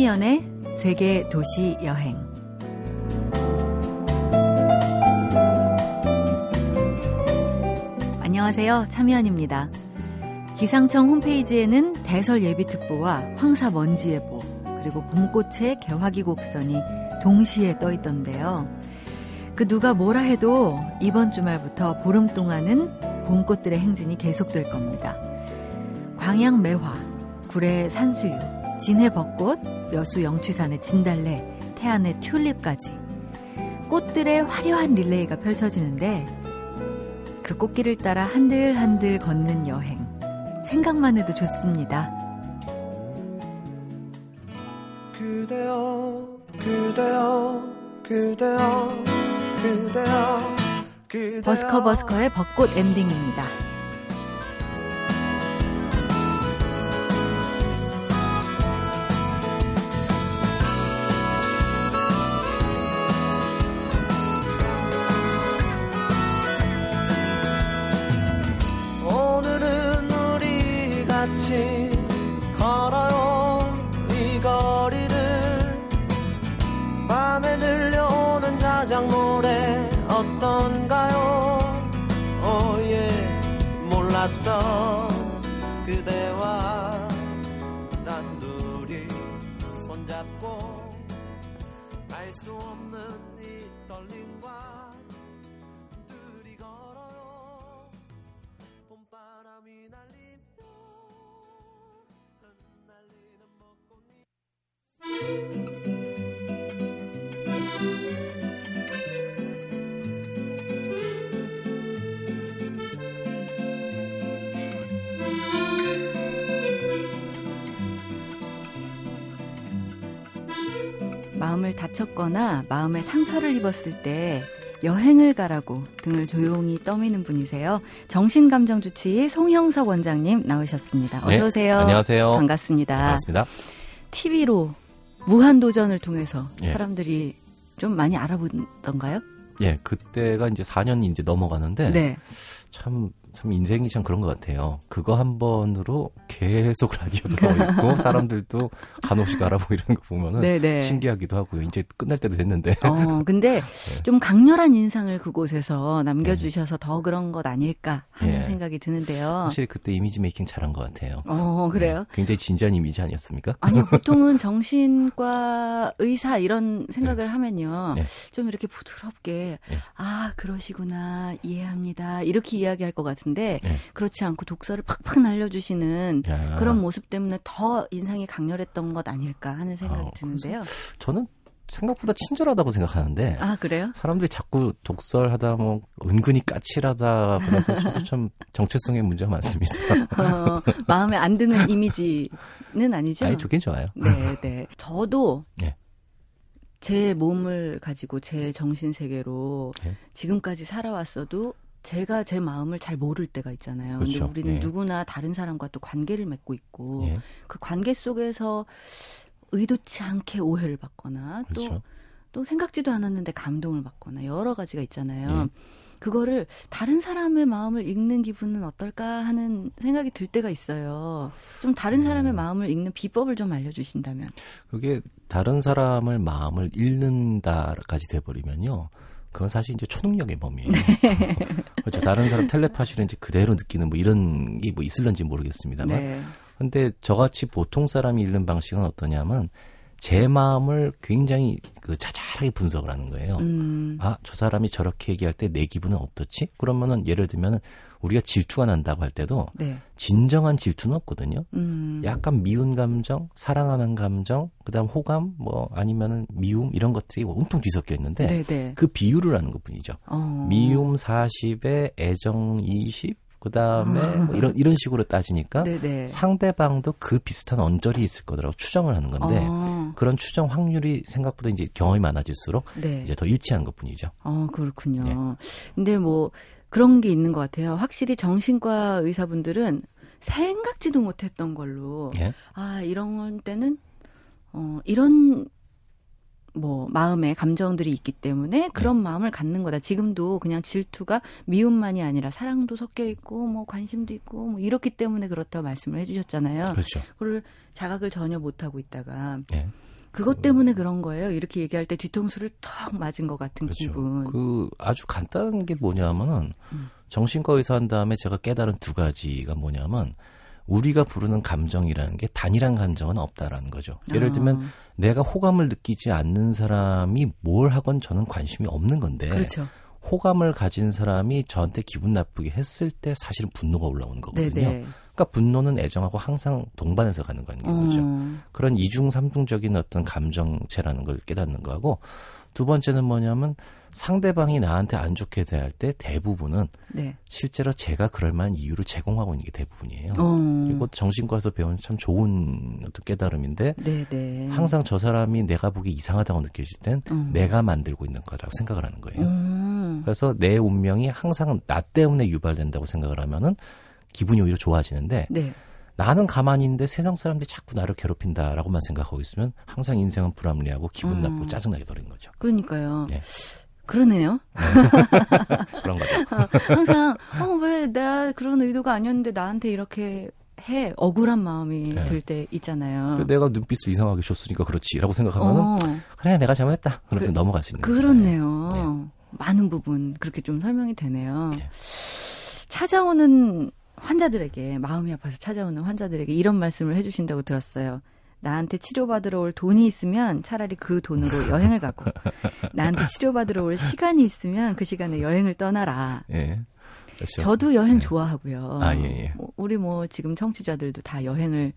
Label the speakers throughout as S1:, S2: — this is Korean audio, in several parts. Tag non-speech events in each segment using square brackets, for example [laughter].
S1: 참이연의 세계 도시 여행. 안녕하세요. 참이연입니다. 기상청 홈페이지에는 대설 예비특보와 황사 먼지 예보, 그리고 봄꽃의 개화기 곡선이 동시에 떠 있던데요. 그 누가 뭐라 해도 이번 주말부터 보름 동안은 봄꽃들의 행진이 계속될 겁니다. 광양 매화, 구례 산수유, 진해 벚꽃, 여수 영취산의 진달래, 태안의 튤립까지 꽃들의 화려한 릴레이가 펼쳐지는데 그 꽃길을 따라 한들한들 걷는 여행 생각만 해도 좋습니다. 그대여 그대여 그대여 그대여 버스커 버스커의 벚꽃 엔딩입니다.
S2: 몰랐던
S1: 마음을 다쳤거나 마음에 상처를 입었을 때 여행을 가라고 등을 조용히 떠미는 분이세요. 정신감정주치의 송형석 원장님 나오셨습니다. 어서 네, 오세요.
S3: 안녕하세요.
S1: 반갑습니다.
S3: 반갑습니다.
S1: TV로 무한도전을 통해서 예. 사람들이 좀 많이 알아보던가요?
S3: 예, 그때가 이제 4년이 이제 넘어가는데 네. 참 참 인생이 참 그런 것 같아요. 그거 한 번으로 계속 라디오 들어있고 [laughs] 사람들도 간혹씩 알아보고 이런 거 보면은 네네. 네. 신기하기도 하고요. 이제 끝날 때도 됐는데.
S1: 어, 근데 [laughs] 네. 좀 강렬한 인상을 그곳에서 남겨주셔서 네. 더 그런 것 아닐까 하는 네. 생각이 드는데요.
S3: 사실 그때 이미지 메이킹 잘한 것 같아요.
S1: 어, 그래요? 네.
S3: 굉장히 진지한 이미지 아니었습니까?
S1: 아니요, [laughs] 보통은 정신과 의사 이런 생각을 네. 하면요. 좀 이렇게 부드럽게 아, 그러시구나. 이해합니다. 이렇게 이야기할 것 같아요. 같은데 네. 그렇지 않고 독서를 팍팍 날려주시는 야. 그런 모습 때문에 더 인상이 강렬했던 것 아닐까 하는 생각이 어, 드는데요.
S3: 저는 생각보다 친절하다고 생각하는데.
S1: 아, 그래요?
S3: 사람들이 자꾸 독설하다, 뭐, 은근히 까칠하다, 그래서 저도 참 정체성에 문제가 많습니다. [laughs]
S1: 어, 마음에 안 드는 이미지는 아니죠?
S3: 아니, 좋긴 좋아요.
S1: 네, 네. 저도. 네. 제 몸을 가지고 제 정신 세계로 네. 지금까지 살아왔어도 제가 제 마음을 잘 모를 때가 있잖아요. 그렇죠. 근데 우리는 예. 누구나 다른 사람과 또 관계를 맺고 있고 예. 그 관계 속에서 의도치 않게 오해를 받거나 그렇죠. 또, 또 생각지도 않았는데 감동을 받거나 여러 가지가 있잖아요. 예. 그거를 다른 사람의 마음을 읽는 기분은 어떨까 하는 생각이 들 때가 있어요. 좀 다른 사람의 음. 마음을 읽는 비법을 좀 알려주신다면.
S3: 그게 다른 사람을 마음을 읽는다까지 돼버리면요. 그건 사실 이제 초능력의 범위예요. 네. [laughs] 그렇죠. 다른 사람 텔레파시를 이제 그대로 느끼는 뭐 이런 게 뭐 있을런지 모르겠습니다만. 네. 근데 저같이 보통 사람이 읽는 방식은 어떠냐면 제 마음을 굉장히 그 자잘하게 분석을 하는 거예요. 음. 아, 저 사람이 저렇게 얘기할 때 내 기분은 어떻지? 그러면은 예를 들면은 우리가 질투가 난다고 할 때도 네. 진정한 질투는 없거든요. 음. 약간 미운 감정, 사랑하는 감정, 그다음 호감, 뭐 아니면은 미움 이런 것들이 온통 뒤섞여 있는데 네네. 네. 그 비율을 하는 것뿐이죠. 어. 미움 40에 애정 20, 그 다음에 아. 뭐 이런 이런 식으로 따지니까 네네. 네. 상대방도 그 비슷한 언저리 있을 거라고 추정을 하는 건데 어. 그런 추정 확률이 생각보다 이제 경험이 많아질수록 네. 이제 더 일치하는 것뿐이죠.
S1: 어 그렇군요. 네. 근데 뭐 그런 게 있는 것 같아요. 확실히 정신과 의사분들은 생각지도 못했던 걸로 예? 아 이런 때는 어 이런 뭐 마음에 감정들이 있기 때문에 그런 네. 마음을 갖는 거다. 지금도 그냥 질투가 미움만이 아니라 사랑도 섞여 있고 뭐 관심도 있고 뭐 이렇기 때문에 그렇다고 말씀을 해주셨잖아요.
S3: 그렇죠.
S1: 그걸 자각을 전혀 못 하고 있다가 네. 그것 때문에 그런 거예요. 이렇게 얘기할 때 뒤통수를 턱 맞은 것 같은 기분.
S3: 그 아주 간단한 게 뭐냐면은
S1: 음.
S3: 정신과 의사 한 다음에 제가 깨달은 두 가지가 뭐냐면 우리가 부르는 감정이라는 게 단일한 감정은 없다라는 거죠. 예를 들면
S1: 아,
S3: 내가 호감을 느끼지 않는 사람이 뭘 하건 저는 관심이 없는 건데
S1: 그렇죠.
S3: 호감을 가진 사람이 저한테 기분 나쁘게 했을 때 사실은 분노가 올라오는 거거든요.
S1: 네네.
S3: 그러니까 분노는 애정하고 항상 동반해서 가는 거죠.
S1: 어,
S3: 그런 이중 삼중적인 어떤 감정체라는 걸 깨닫는 거하고 두 번째는 뭐냐면 상대방이 나한테 안 좋게 대할 때 대부분은
S1: 네.
S3: 실제로 제가 그럴 만한 이유를 제공하고 있는 게 대부분이에요.
S1: 어,
S3: 그리고 정신과에서 배운 참 좋은 어떤 깨달음인데
S1: 네네.
S3: 항상 저 사람이 내가 보기 이상하다고 느껴질 땐
S1: 음.
S3: 내가 만들고 있는 거라고 생각을 하는 거예요.
S1: 음.
S3: 그래서 내 운명이 항상 나 때문에 유발된다고 생각을 하면은 기분이 오히려 좋아지는데
S1: 네.
S3: 나는 가만히 있는데 세상 사람들이 자꾸 나를 괴롭힌다라고만 생각하고 있으면 항상 인생은 불합리하고 기분
S1: 음.
S3: 나쁘고 짜증나게 버리는 거죠.
S1: 그러니까요.
S3: 네.
S1: 그러네요. [laughs]
S3: 그런 거죠.
S1: 항상 어왜 내가 그런 의도가 아니었는데 나한테 이렇게 해 억울한 마음이
S3: 네.
S1: 들때 있잖아요.
S3: 내가 눈빛을 이상하게 줬으니까 그렇지라고 생각하면은
S1: 어,
S3: 그래 내가 잘못했다. 그러면서
S1: 그-
S3: 넘어갈 수 있는 거죠.
S1: 그렇네요. 많은 부분 그렇게 좀 설명이 되네요.
S3: 네.
S1: 찾아오는 환자들에게 마음이 아파서 찾아오는 환자들에게 이런 말씀을 해주신다고 들었어요. 나한테 치료받으러 올 돈이 있으면 차라리 그 돈으로 여행을 가고 나한테 치료받으러 올 시간이 있으면 그 시간에 여행을 떠나라.
S3: 예. 그렇죠.
S1: 저도 여행
S3: 네.
S1: 좋아하고요.
S3: 아, 예, 예.
S1: 뭐, 우리 뭐 지금 청취자들도 다 여행을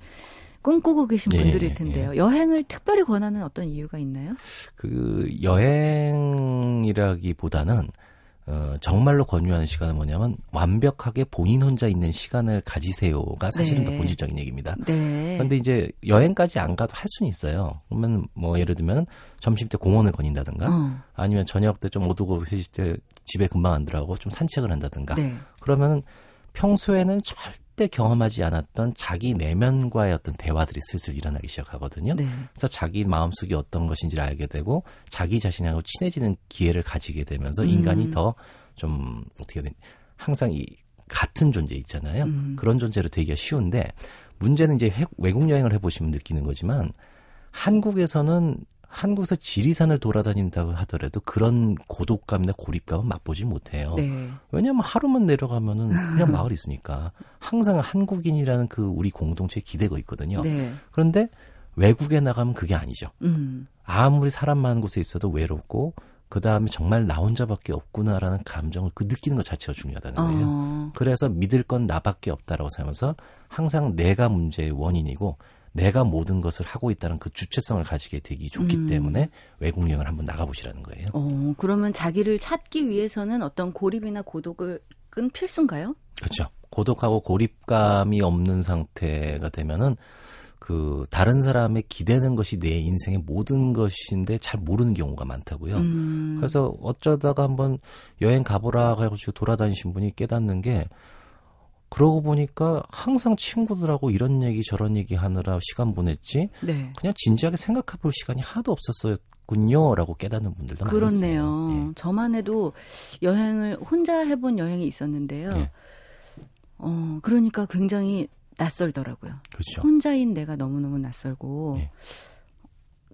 S1: 꿈꾸고 계신
S3: 예,
S1: 분들일
S3: 예,
S1: 텐데요. 여행을 특별히 권하는 어떤 이유가 있나요?
S3: 그 여행이라기보다는 어, 정말로 권유하는 시간은 뭐냐면 완벽하게 본인 혼자 있는 시간을 가지세요가 사실은
S1: 네.
S3: 더 본질적인 얘기입니다.
S1: 네.
S3: 그런데 이제 여행까지 안 가도 할 수는 있어요. 그러면 뭐 예를 들면 점심 때 공원을 거닌다든가
S1: 어,
S3: 아니면 저녁 때좀 어두고두실 때 집에 금방 안 들어가고 좀 산책을 한다든가
S1: 네.
S3: 그러면은 평소에는 절 대 경험하지 않았던 자기 내면과의 어떤 대화들이 슬슬 일어나기 시작하거든요.
S1: 네.
S3: 그래서 자기 마음속이 어떤 것인지를 알게 되고 자기 자신하고 친해지는 기회를 가지게 되면서
S1: 음.
S3: 인간이 더 좀 어떻게 된 항상 이 같은 존재 있잖아요.
S1: 음.
S3: 그런 존재로 되기가 쉬운데 문제는 이제 해- 외국 여행을 해보시면 느끼는 거지만 한국에서는 한국에서 지리산을 돌아다닌다고 하더라도 그런 고독감이나 고립감은 맛보지 못해요.
S1: 네.
S3: 왜냐하면 하루만 내려가면은 그냥 마을이 있으니까 항상 한국인이라는 그 우리 공동체에 기대고 있거든요.
S1: 네.
S3: 그런데 외국에 나가면 그게 아니죠.
S1: 음.
S3: 아무리 사람 많은 곳에 있어도 외롭고 그 다음에 정말 나 혼자밖에 없구나라는 감정을 그 느끼는 것 자체가 중요하다는 거예요.
S1: 어.
S3: 그래서 믿을 건 나밖에 없다라고 생각하면서 항상 내가 문제의 원인이고 내가 모든 것을 하고 있다는 그 주체성을 가지게 되기 좋기
S1: 음.
S3: 때문에 외국 여행을 한번 나가보시라는 거예요.
S1: 어, 그러면 자기를 찾기 위해서는 어떤 고립이나 고독은 필수인가요?
S3: 그렇죠. 고독하고 고립감이 없는 상태가 되면은 그 다른 사람의 기대는 것이 내 인생의 모든 것인데 잘 모르는 경우가 많다고요.
S1: 음.
S3: 그래서 어쩌다가 한번 여행 가보라 해가지고 돌아다니신 분이 깨닫는 게 그러고 보니까 항상 친구들하고 이런 얘기 저런 얘기 하느라 시간 보냈지
S1: 네.
S3: 그냥 진지하게 생각해 볼 시간이 하나도 없었었군요라고 깨닫는 분들도 많이 있어요.
S1: 그렇네요.
S3: 예.
S1: 저만 해도 여행을 혼자 해본 여행이 있었는데요.
S3: 예.
S1: 어, 그러니까 굉장히 낯설더라고요.
S3: 그렇죠.
S1: 혼자인 내가 너무너무 낯설고
S3: 예.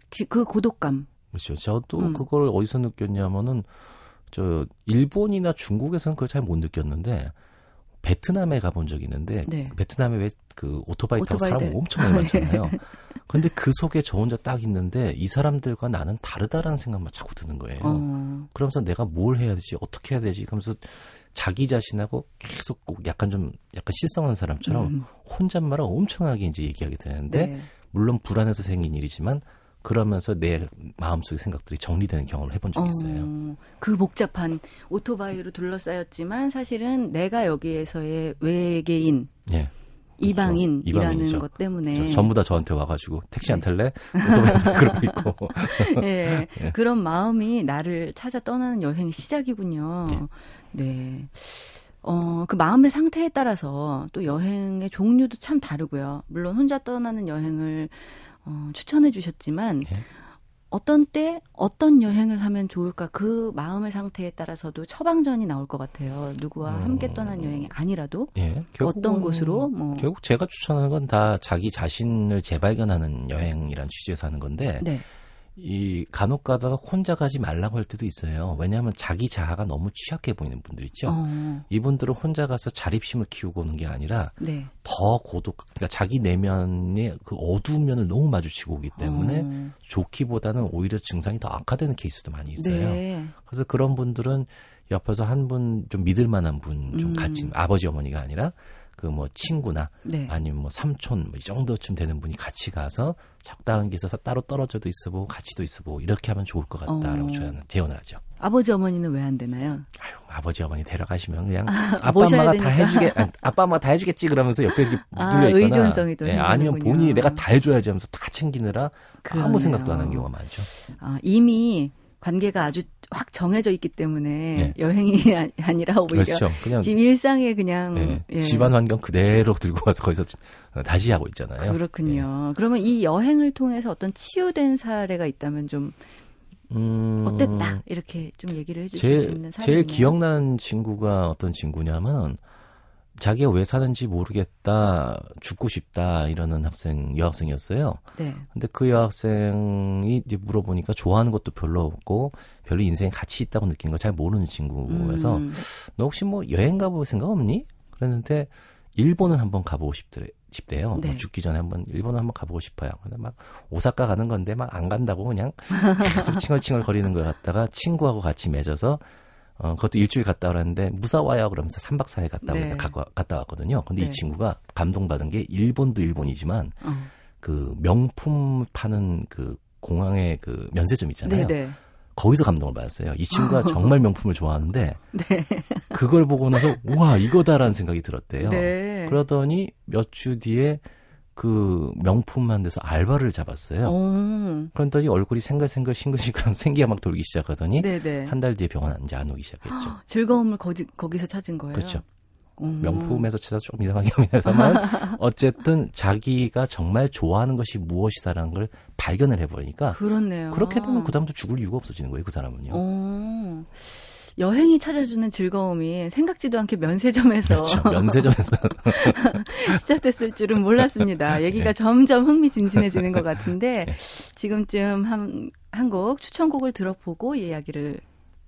S1: 지- 그 고독감.
S3: 그렇죠. 저도
S1: 음.
S3: 그걸 어디서 느꼈냐면은 저 일본이나 중국에서는 그걸 잘 못 느꼈는데 베트남에 가본 적이 있는데
S1: 네.
S3: 베트남에 왜 그 오토바이 타고 사람. 엄청 많이 많잖아요. [laughs] 근데 그 속에 저 혼자 딱 있는데 이 사람들과 나는 다르다라는 생각만 자꾸 드는 거예요.
S1: 어,
S3: 그러면서 내가 뭘 해야 되지 어떻게 해야 되지 그러면서 자기 자신하고 계속 꼭 약간 좀 약간 실성하는 사람처럼
S1: 음,
S3: 혼잣말을 엄청나게 이제 얘기하게 되는데
S1: 네.
S3: 물론 불안해서 생긴 일이지만 그러면서 내 마음속의 생각들이 정리되는 경험을 해본 적이 있어요.
S1: 어, 그 복잡한 오토바이로 둘러싸였지만 사실은 내가 여기에서의 외계인,
S3: 예.
S1: 이방인이라는
S3: 이방인이죠.
S1: 것 때문에
S3: 저- 전부 다 저한테 와가지고 택시 안
S1: 네.
S3: 탈래? [laughs] 오토바이 그러고 있고. [laughs]
S1: 예,
S3: 예.
S1: 그런 마음이 나를 찾아 떠나는 여행의 시작이군요.
S3: 예.
S1: 네. 어, 그 마음의 상태에 따라서 또 여행의 종류도 참 다르고요. 물론 혼자 떠나는 여행을 어, 추천해 주셨지만
S3: 예.
S1: 어떤 때 어떤 여행을 하면 좋을까 그 마음의 상태에 따라서도 처방전이 나올 것 같아요. 누구와
S3: 음.
S1: 함께 떠난 여행이 아니라도
S3: 예,
S1: 어떤 곳으로 뭐
S3: 결국 제가 추천하는 건 다 자기 자신을 재발견하는 여행이란 취지에서 하는 건데
S1: 네.
S3: 이 간혹 가다가 혼자 가지 말라고 할 때도 있어요. 왜냐하면 자기 자아가 너무 취약해 보이는 분들 있죠.
S1: 어,
S3: 이분들은 혼자 가서 자립심을 키우고 오는 게 아니라
S1: 네.
S3: 더 고독, 그러니까 자기 내면의 그 어두운 면을 너무 마주치고 오기 때문에
S1: 어,
S3: 좋기보다는 오히려 증상이 더 악화되는 케이스도 많이 있어요.
S1: 네.
S3: 그래서 그런 분들은 옆에서 한 분 좀 믿을 만한 분좀
S1: 음.
S3: 같이 아버지 어머니가 아니라 그 뭐 친구나
S1: 네.
S3: 아니면 뭐 삼촌 뭐 이 정도쯤 되는 분이 같이 가서 적당한 곳에서 따로 떨어져도 있어보고 같이도 있어보고 이렇게 하면 좋을 것 같다라고
S1: 어.
S3: 저는 제언을 하죠.
S1: 아버지 어머니는 왜 안 되나요?
S3: 아유 아버지 어머니 데려가시면 그냥 아빠
S1: 모셔야
S3: 엄마가 다
S1: 되니까.
S3: 해주게 아빠 엄마가 다 해주겠지 그러면서 옆에서 이렇게
S1: 아,
S3: 묻들려 있거나
S1: 의존성이 또
S3: 예, 아니면. 본인이 내가 다 해줘야지 하면서 다 챙기느라
S1: 그러네요.
S3: 아무 생각도 안 하는 경우가 많죠.
S1: 아, 이미 관계가 아주 확 정해져 있기 때문에
S3: 네.
S1: 여행이 [laughs] 아- 아니라 오히려
S3: 그렇죠. 그냥
S1: 지금 일상에 그냥
S3: 예,
S1: 예.
S3: 집안 환경 그대로 들고 와서 거기서 다시 하고 있잖아요.
S1: 그렇군요. 그러면 이 여행을 통해서 어떤 치유된 사례가 있다면 좀
S3: 음,
S1: 어땠다 이렇게 좀 얘기를 해주실 수
S3: 제일,
S1: 있는 사례
S3: 제일 기억나는 친구가 어떤 친구냐면 자기가 왜 사는지 모르겠다 죽고 싶다 이러는 학생 여학생이었어요.
S1: 네.
S3: 근데 그 여학생이 이제 물어보니까 좋아하는 것도 별로 없고 별로 인생에 가치 있다고 느끼는 걸 잘 모르는 친구여서
S1: 음,
S3: 너 혹시 뭐 여행 가볼 생각 없니? 그랬는데 일본은 한번 가보고 싶더래, 싶대요.
S1: 네.
S3: 뭐 죽기 전에 한번 일본은 한번 가보고 싶어요. 근데 막 오사카 가는 건데 막 안 간다고 그냥 [laughs] 계속 칭얼칭얼 거리는 걸 갖다가 친구하고 같이 맺어서 어, 그것도 일주일 갔다 오라는데 무사 와요 그러면서 3박 4일 갔다
S1: 네.
S3: 오다 갔- 갔다 왔거든요. 근데
S1: 네.
S3: 이 친구가 감동받은 게 일본도 일본이지만
S1: 어.
S3: 그 명품 파는 그 공항의 그 면세점 있잖아요.
S1: 네네.
S3: 거기서 감동을 받았어요. 이 친구가 [laughs] 정말 명품을 좋아하는데
S1: 네.
S3: 그걸 보고 나서 와 이거다라는 생각이 들었대요.
S1: 네.
S3: 그러더니 몇 주 뒤에 그 명품 한 데서 알바를 잡았어요.
S1: 오.
S3: 그러더니 얼굴이 생글생글 싱글싱글 [laughs] 생기가 막 돌기 시작하더니. 한 달 뒤에 병원 이제 안 오기 시작했죠. [gasps]
S1: 즐거움을 거기, 거기서 찾은 거예요.
S3: 그렇죠.
S1: 오.
S3: 명품에서 찾아서 조금 이상하긴 합니다만 [laughs] 어쨌든 자기가 정말 좋아하는 것이 무엇이다라는 걸 발견을 해버리니까
S1: 그렇네요.
S3: 그렇게 되면 그 다음부터 죽을 이유가 없어지는 거예요 그 사람은요.
S1: 오. 여행이 찾아주는 즐거움이 생각지도 않게 면세점에서
S3: 그렇죠. 면세점에서 [laughs]
S1: 시작됐을 줄은 몰랐습니다. [laughs] 얘기가
S3: 네.
S1: 점점 흥미진진해지는 것 같은데
S3: 네.
S1: 지금쯤 한 한 곡 추천곡을 들어보고 이야기를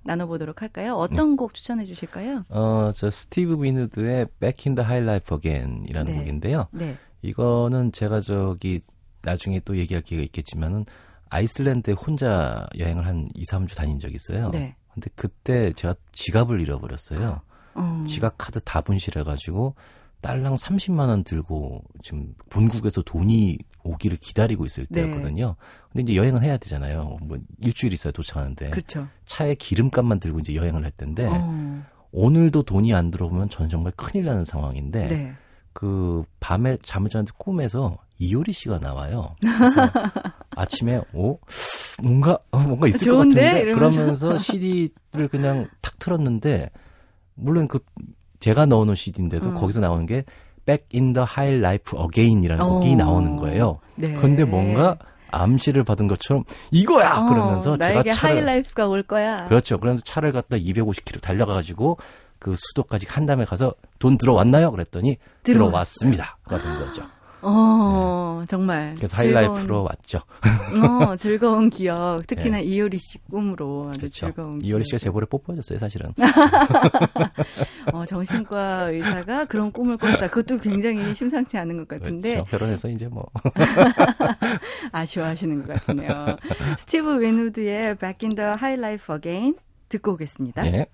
S1: 나눠보도록 할까요? 어떤 곡 추천해 주실까요?
S3: 어, 저 스티브 위누드의 Back in the High Life Again이라는
S1: 네.
S3: 곡인데요.
S1: 네.
S3: 이거는 제가 저기 나중에 또 얘기할 기회가 있겠지만은 아이슬란드에 혼자 여행을 한 2, 3주 다닌 적이 있어요.
S1: 네.
S3: 근데 그때 제가 지갑을 잃어버렸어요.
S1: 어.
S3: 지갑 카드 다 분실해가지고 딸랑 30만 원 들고 지금 본국에서 돈이 오기를 기다리고 있을
S1: 네.
S3: 때였거든요. 근데 이제 여행은 해야 되잖아요. 뭐 일주일 있어야 도착하는데
S1: 그렇죠.
S3: 차에 기름값만 들고 이제 여행을 할 텐데
S1: 어.
S3: 오늘도 돈이 안 들어오면 저는 정말 큰일 나는 상황인데
S1: 네.
S3: 그 밤에 잠을 자는데 꿈에서 이효리 씨가 나와요. 그래서 [laughs] 아침에 오 뭔가 어, 뭔가 있을 것
S1: 좋은데?
S3: 같은데
S1: 이러면서.
S3: 그러면서 CD를 그냥 탁 틀었는데 물론 그 제가 넣어놓은 CD인데도
S1: 음.
S3: 거기서 나오는 게 Back in the High Life Again이라는 곡이
S1: 어.
S3: 나오는 거예요.
S1: 네.
S3: 그런데 뭔가 암시를 받은 것처럼 이거야
S1: 어,
S3: 그러면서 제가 차를
S1: 하이라이프가 올 거야.
S3: 그렇죠. 그래서 차를 갖다 250km 달려가가지고 그 수도까지 한 다음에 가서 돈 들어왔나요? 그랬더니. 들어왔습니다. 그런 거죠.
S1: 어, 정말.
S3: 네. 그래서
S1: 즐거운-
S3: 하이라이프로 왔죠.
S1: 어, 즐거운 기억. [laughs] 특히나 이효리 씨 꿈으로 아주
S3: 그렇죠.
S1: 즐거운
S3: 이효리 씨가. 제 볼에 뽀뽀해줬어요, 사실은. [laughs]
S1: 어, 정신과 의사가 그런 꿈을 꿨다. 그것도 굉장히 심상치 않은 것 같은데
S3: 그렇죠. 결혼해서 이제 뭐. [laughs]
S1: 아쉬워하시는 것 같네요. 스티브 윈우드의 Back in the High Life Again 듣고 오겠습니다.
S3: 예.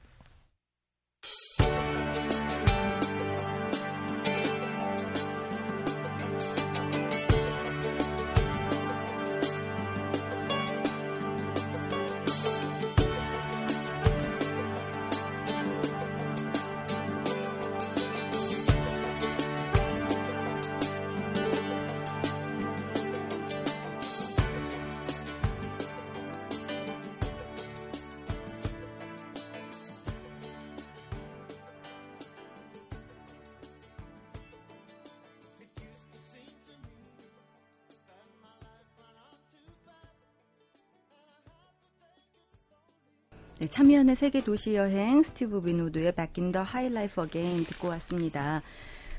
S1: 네, 참여연의 세계 도시 여행 스티브 비노드의 Back in the High Life Again 듣고 왔습니다.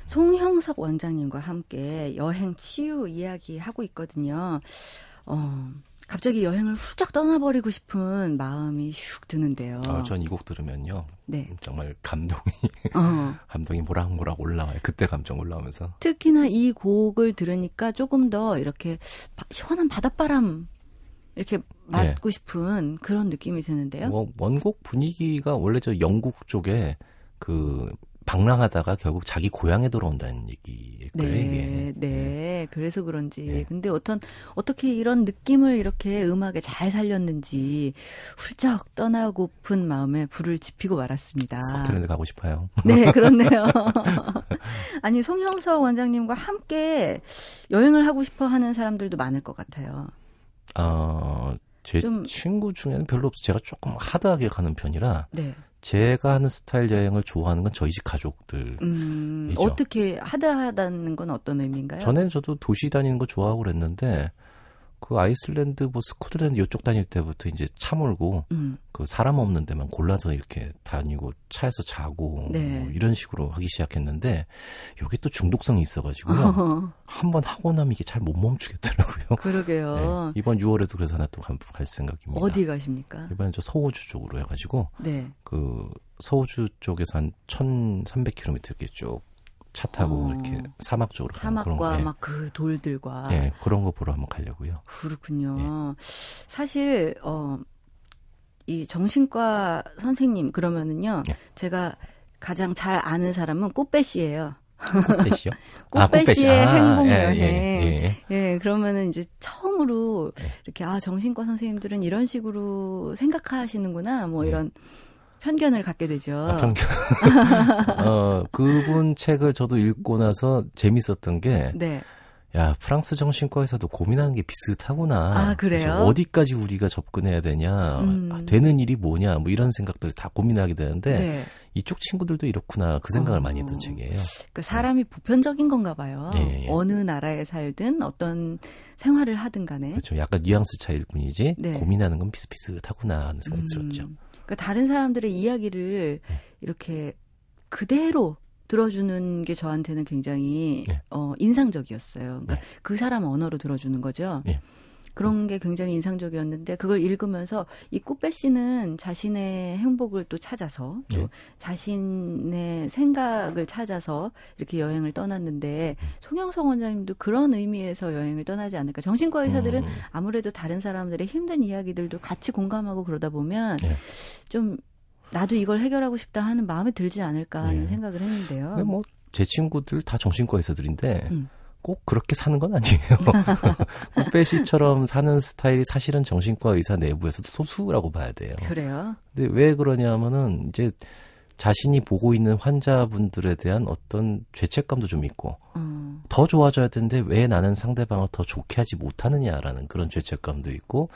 S1: 송형석 원장님과 함께 여행 치유 이야기 하고 있거든요. 어, 갑자기 여행을 훌쩍 떠나버리고 싶은 마음이 슉 드는데요.
S3: 아, 전 이 곡 들으면요.
S1: 네.
S3: 정말 감동이
S1: 어, [laughs]
S3: 감동이 모락모락 올라와요. 그때 감정 올라오면서.
S1: 특히나 이 곡을 들으니까 조금 더 이렇게 바- 시원한 바닷바람 이렇게 맞고 싶은 그런 느낌이 드는데요.
S3: 뭐 원곡 분위기가 원래 저 영국 쪽에 그 방랑하다가 결국 자기 고향에 돌아온다는 얘기일 거예요,
S1: 네,
S3: 이게.
S1: 네. 그래서 그런지.
S3: 네.
S1: 근데 어떤, 어떻게 이런 느낌을 이렇게 음악에 잘 살렸는지 훌쩍 떠나고픈 마음에 불을 지피고 말았습니다.
S3: 스코틀랜드 가고 싶어요.
S1: 네, [laughs] 그렇네요. [laughs] 아니, 송형석 원장님과 함께 여행을 하고 싶어 하는 사람들도 많을 것 같아요.
S3: 어, 제
S1: 좀-
S3: 친구 중에는 별로 없어. 제가 조금 하드하게 가는 편이라
S1: 네.
S3: 제가 하는 스타일 여행을 좋아하는 건 저희 집 가족들.
S1: 음. 어떻게 하다하다는 건 어떤 의미인가요?
S3: 전에는 저도 도시 다니는 거 좋아하고 그랬는데 그 아이슬란드 뭐 스코틀랜드 이쪽 다닐 때부터 이제 차 몰고
S1: 음,
S3: 그 사람 없는 데만 골라서 이렇게 다니고 차에서 자고
S1: 네.
S3: 뭐 이런 식으로 하기 시작했는데 여기 또 중독성이 있어가지고요. 한번 하고 나면 이게 잘 못 멈추겠더라고요. [laughs]
S1: 그러게요.
S3: 네, 이번 6월에도 그래서 하나 또 갈 생각입니다.
S1: 어디 가십니까?
S3: 이번엔 저 서호주 쪽으로 해가지고
S1: 네.
S3: 그 서호주 쪽에서 한 1,300km 이렇게 쭉 차 타고
S1: 어.
S3: 이렇게 사막 쪽으로 가는 그런
S1: 사막과
S3: 거. 예.
S1: 막그 돌들과.
S3: 예, 그런 거 보러 한번 가려고요.
S1: 그렇군요. 사실 어, 이 정신과 선생님 그러면은요.
S3: 예.
S1: 제가 가장 잘 아는 사람은 꾸빼 씨예요.
S3: 꽃배시요? [laughs]
S1: 꽃배 씨의 행복 여행.
S3: 예, 예, 예.
S1: 예, 그러면은 이제 처음으로
S3: 네.
S1: 이렇게 아 정신과 선생님들은 이런 식으로 생각하시는구나 뭐
S3: 네.
S1: 이런 편견을 갖게 되죠.
S3: 아, 편견. [laughs] 어, 그분 책을 저도 읽고 나서 재밌었던 게,
S1: 네.
S3: 야, 프랑스 정신과에서도 고민하는 게 비슷하구나.
S1: 아, 그래요?
S3: 어디까지 우리가 접근해야 되냐,
S1: 음.
S3: 아, 되는 일이 뭐냐, 뭐 이런 생각들을 다 고민하게 되는데,
S1: 네.
S3: 이쪽 친구들도 이렇구나, 그 생각을
S1: 어.
S3: 많이 했던 책이에요.
S1: 그 사람이 보편적인 건가 봐요.
S3: 예, 예, 예.
S1: 어느 나라에 살든 어떤 생활을 하든 간에.
S3: 그렇죠. 약간 뉘앙스 차이일 뿐이지,
S1: 네.
S3: 고민하는 건 비슷비슷하구나 하는 생각이
S1: 음,
S3: 들었죠.
S1: 그러니까 다른 사람들의 이야기를
S3: 네.
S1: 이렇게 그대로 들어주는 게 저한테는 굉장히
S3: 네.
S1: 어, 인상적이었어요. 그러니까
S3: 네.
S1: 그 사람 언어로 들어주는 거죠.
S3: 네.
S1: 그런 게 굉장히 인상적이었는데 그걸 읽으면서 이 꾸빼 씨는 자신의 행복을 또 찾아서 또
S3: 네.
S1: 자신의 생각을 찾아서 이렇게 여행을 떠났는데
S3: 음.
S1: 송영석 원장님도 그런 의미에서 여행을 떠나지 않을까. 정신과 의사들은
S3: 음,
S1: 아무래도 다른 사람들의 힘든 이야기들도 같이 공감하고 그러다 보면
S3: 네.
S1: 좀 나도 이걸 해결하고 싶다 하는 마음이 들지 않을까 하는
S3: 네.
S1: 생각을 했는데요.
S3: 근데 뭐, 제 친구들 다 정신과 의사들인데,
S1: 음.
S3: 꼭 그렇게 사는 건 아니에요. [laughs] 씨처럼 사는 스타일이 사실은 정신과 의사 내부에서도 소수라고 봐야 돼요.
S1: 그래요.
S3: 근데 왜 그러냐면은 이제 자신이 보고 있는 환자분들에 대한 어떤 죄책감도 좀 있고
S1: 어,
S3: 더 좋아져야 되는데 왜 나는 상대방을 더 좋게 하지 못하느냐라는 그런 죄책감도 있고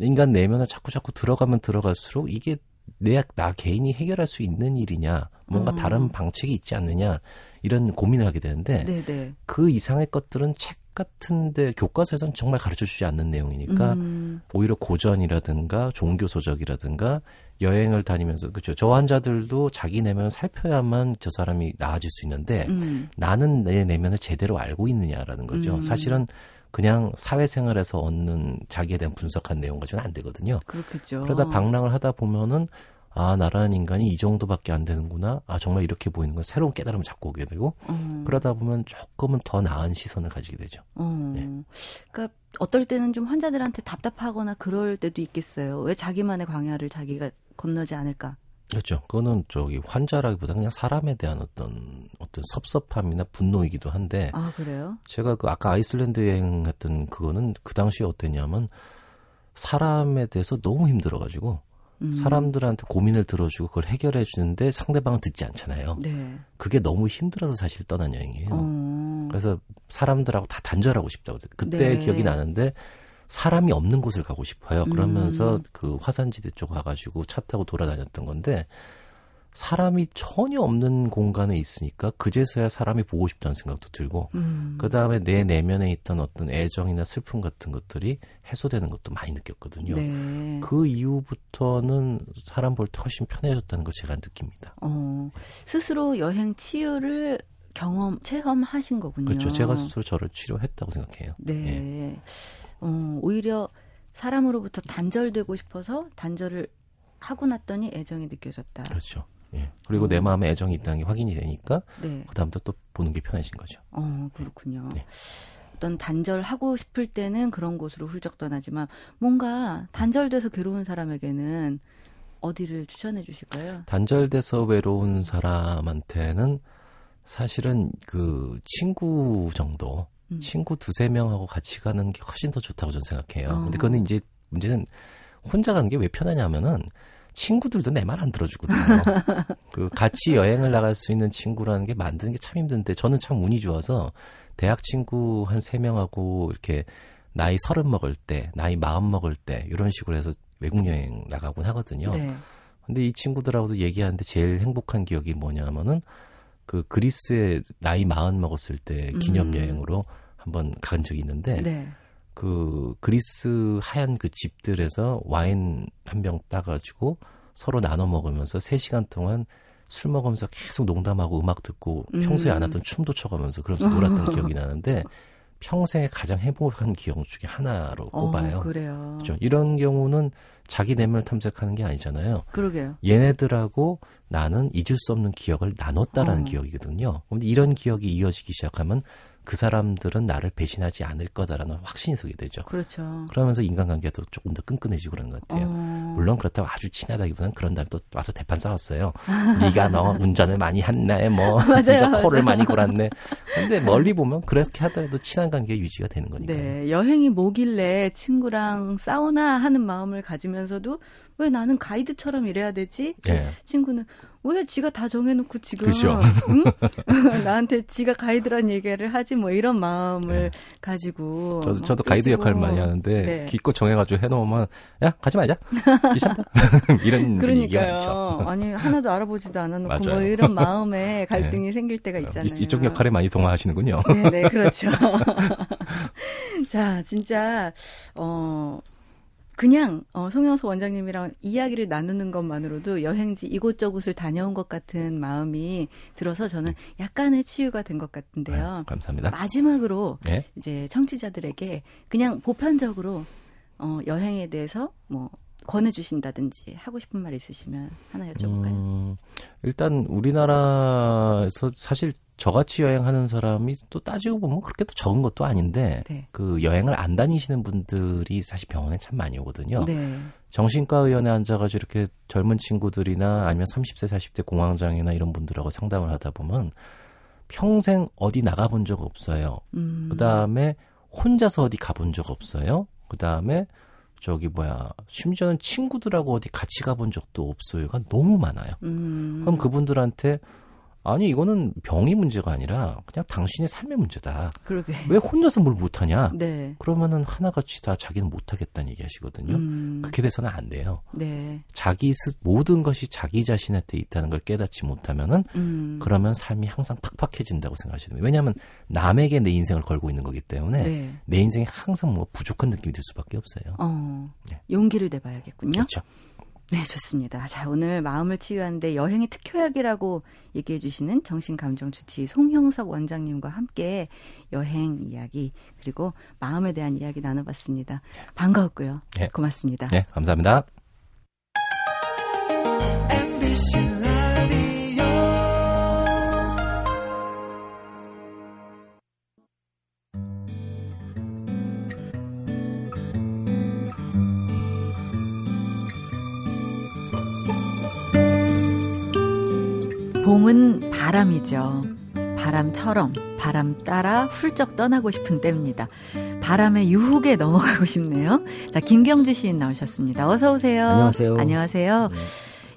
S3: 인간 내면을 자꾸 자꾸 들어가면 들어갈수록 이게 내 나 개인이 해결할 수 있는 일이냐 뭔가
S1: 음.
S3: 다른 방책이 있지 않느냐 이런 고민을 하게 되는데
S1: 네네.
S3: 그 이상의 것들은 책 같은데 교과서에서는 정말 가르쳐 주지 않는 내용이니까
S1: 음,
S3: 오히려 고전이라든가 종교 서적이라든가 여행을 다니면서 그죠 저 환자들도 자기 내면을 살펴야만 저 사람이 나아질 수 있는데
S1: 음,
S3: 나는 내 내면을 제대로 알고 있느냐라는 거죠
S1: 음.
S3: 사실은 그냥 사회생활에서 얻는 자기에 대한 분석한 내용 가지고는 안 되거든요
S1: 그렇겠죠.
S3: 그러다 방랑을 하다 보면은 아 나라는 인간이 이 정도밖에 안 되는구나 아 정말 이렇게 보이는 건 새로운 깨달음을 잡고 오게 되고
S1: 어,
S3: 그러다 보면 조금은 더 나은 시선을 가지게 되죠
S1: 어.
S3: 예.
S1: 그러니까 어떨 때는 좀 환자들한테 답답하거나 그럴 때도 있겠어요. 왜 자기만의 광야를 자기가 건너지 않을까?
S3: 그렇죠. 그거는 저기 환자라기보다 그냥 사람에 대한 어떤 어떤 섭섭함이나 분노이기도 한데
S1: 아 그래요?
S3: 제가 그 아까 아이슬란드 여행했던 그거는 그 당시에 어땠냐면 사람에 대해서 너무 힘들어가지고
S1: 음.
S3: 사람들한테 고민을 들어주고 그걸 해결해 주는데 상대방은 듣지 않잖아요.
S1: 네.
S3: 그게 너무 힘들어서 사실 떠난 여행이에요.
S1: 어.
S3: 그래서 사람들하고 다 단절하고 싶다고 그때
S1: 네.
S3: 기억이 나는데 사람이 없는 곳을 가고 싶어요. 그러면서
S1: 음.
S3: 그 화산지대 쪽 가가지고 차 타고 돌아다녔던 건데 사람이 전혀 없는 공간에 있으니까 그제서야 사람이 보고 싶다는 생각도 들고
S1: 음.
S3: 그 다음에 내 내면에 있던 어떤 애정이나 슬픔 같은 것들이 해소되는 것도 많이 느꼈거든요.
S1: 네.
S3: 그 이후부터는 사람 볼 때 훨씬 편해졌다는 걸 제가 느낍니다.
S1: 어, 스스로 여행 치유를 경험, 체험하신 거군요.
S3: 그렇죠. 제가 스스로 저를 치료했다고 생각해요.
S1: 네.
S3: 예.
S1: 어, 오히려 사람으로부터 단절되고 싶어서 단절을 하고 났더니 애정이 느껴졌다.
S3: 그렇죠. 예. 그리고
S1: 어.
S3: 내 마음에 애정이 있다는 게 확인이 되니까
S1: 네.
S3: 그다음부터 또 보는 게 편해진 거죠.
S1: 어, 그렇군요.
S3: 네.
S1: 어떤 단절하고 싶을 때는 그런 곳으로 훌쩍 떠나지만 뭔가 단절돼서 괴로운 사람에게는 어디를 추천해 주실까요?
S3: 단절돼서 외로운 사람한테는 사실은 그 친구 정도,
S1: 음.
S3: 친구 두세 명하고 같이 가는 게 훨씬 더 좋다고 저는 생각해요.
S1: 어.
S3: 근데 그거는 이제 문제는 혼자 가는 게 왜 편하냐면은 친구들도 내 말 안 들어주거든요. [laughs] 그 같이 여행을 나갈 수 있는 친구라는 게 만드는 게 참 힘든데 저는 참 운이 좋아서 대학 친구 한 세 명하고 이렇게 나이 서른 먹을 때, 나이 마흔 먹을 때 이런 식으로 해서 외국 여행 나가곤 하거든요.
S1: 네.
S3: 근데 이 친구들하고도 얘기하는데 제일 행복한 기억이 뭐냐면은 그 그리스에 나이 마흔 먹었을 때 기념
S1: 음.
S3: 여행으로 한번 간 적이 있는데
S1: 네.
S3: 그 그리스 하얀 그 집들에서 와인 한 병 따가지고 서로 나눠 먹으면서 3시간 동안 술 먹으면서 계속 농담하고 음악 듣고
S1: 음.
S3: 평소에 안 하던 춤도 춰가면서 그러면서 놀았던 [laughs] 기억이 나는데 평생에 가장 행복한 기억 중에 하나로 꼽아요.
S1: 어, 그래요.
S3: 그렇죠. 이런 경우는 자기 내면을 탐색하는 게 아니잖아요.
S1: 그러게요.
S3: 얘네들하고 나는 잊을 수 없는 기억을 나눴다라는
S1: 어.
S3: 기억이거든요. 근데 이런 기억이 이어지기 시작하면 그 사람들은 나를 배신하지 않을 거다라는 확신이 서게 되죠.
S1: 그렇죠.
S3: 그러면서 인간관계가 또 조금 더 끈끈해지고 그런 것 같아요.
S1: 어.
S3: 물론 그렇다고 아주 친하다기보다는 그런 다음에 또 와서 대판 싸웠어요. 네가 너 운전을 많이 했네, 뭐 [laughs]
S1: 맞아요,
S3: 네가 코를
S1: 맞아요.
S3: 많이 골았네. 근데 멀리 보면 그렇게 하더라도 친한 관계 유지가 되는 거니까요.
S1: 네, 여행이 뭐길래 친구랑 싸우나 하는 마음을 가지면서도 왜 나는 가이드처럼 이래야 되지?
S3: 네.
S1: 친구는 왜 지가 다 정해놓고 지금
S3: 그죠.
S1: 응? [laughs] [laughs] 나한테 지가 가이드란 얘기를 하지 뭐 이런 마음을
S3: 네.
S1: 가지고
S3: 저도,
S1: 막
S3: 저도 가이드. 역할을 많이 하는데
S1: 네.
S3: 기껏 정해가지고 해놓으면 야 가지 말자 귀찮다 [laughs] 이런
S1: 그러니까요. 아니 하나도 알아보지도 않아놓고 뭐.
S3: 네.
S1: 이런 마음에 갈등이 생길 때가 있잖아요.
S3: 이, 이쪽 역할에 많이 동화하시는군요.
S1: 네, 네, 그렇죠. 자, 진짜 어 그냥 어, 송영수 원장님이랑 이야기를 나누는 것만으로도 여행지 이곳저곳을 다녀온 것 같은 마음이 들어서 저는 약간의 치유가 된 것 같은데요.
S3: 아유, 감사합니다.
S1: 마지막으로
S3: 네.
S1: 이제 청취자들에게 그냥 보편적으로 어, 여행에 대해서 뭐 권해주신다든지 하고 싶은 말 있으시면 하나 여쭤볼까요?
S3: 음, 일단 우리나라에서 사실 저같이 여행하는 사람이 또 따지고 보면 그렇게 또 적은 것도 아닌데
S1: 네.
S3: 그 여행을 안 다니시는 분들이 사실 병원에 참 많이 오거든요.
S1: 네.
S3: 정신과 의원에 앉아가지고 이렇게 젊은 친구들이나 아니면 30대, 40대 공황장애나 이런 분들하고 상담을 하다 보면 평생 어디 나가본 적 없어요.
S1: 음,
S3: 그 다음에 혼자서 어디 가본 적 없어요. 그 다음에 저기 뭐야 심지어는 친구들하고 어디 같이 가본 적도 없어요가 너무 많아요.
S1: 음,
S3: 그럼 그분들한테 아니 이거는 병이 문제가 아니라 그냥 당신의 삶의 문제다.
S1: 그러게.
S3: 왜 혼자서 뭘 못하냐?
S1: 네.
S3: 그러면은 하나같이 다 자기는 못하겠다는 얘기 하시거든요.
S1: 음,
S3: 그렇게 돼서는 안 돼요.
S1: 네.
S3: 자기 스 모든 것이 자기 자신한테 있다는 걸 깨닫지 못하면은
S1: 음,
S3: 그러면 삶이 항상 팍팍해진다고 생각하시는 거예요. 왜냐하면 남에게 내 인생을 걸고 있는 거기 때문에
S1: 네.
S3: 내 인생에 항상 뭐 부족한 느낌이 들 수밖에 없어요.
S1: 어,
S3: 네.
S1: 용기를 내봐야겠군요.
S3: 그렇죠.
S1: 네, 좋습니다. 자, 오늘 마음을 치유하는데 여행의 특효약이라고 얘기해 주시는 정신감정주치 송형석 원장님과 함께 여행 이야기 그리고 마음에 대한 이야기 나눠봤습니다. 반가웠고요.
S3: 네.
S1: 고맙습니다.
S3: 네, 감사합니다.
S1: 봄은 바람이죠. 바람처럼 바람 따라 훌쩍 떠나고 싶은 때입니다. 바람의 유혹에 넘어가고 싶네요. 자, 김경주 시인 나오셨습니다. 어서 오세요.
S4: 안녕하세요.
S1: 안녕하세요.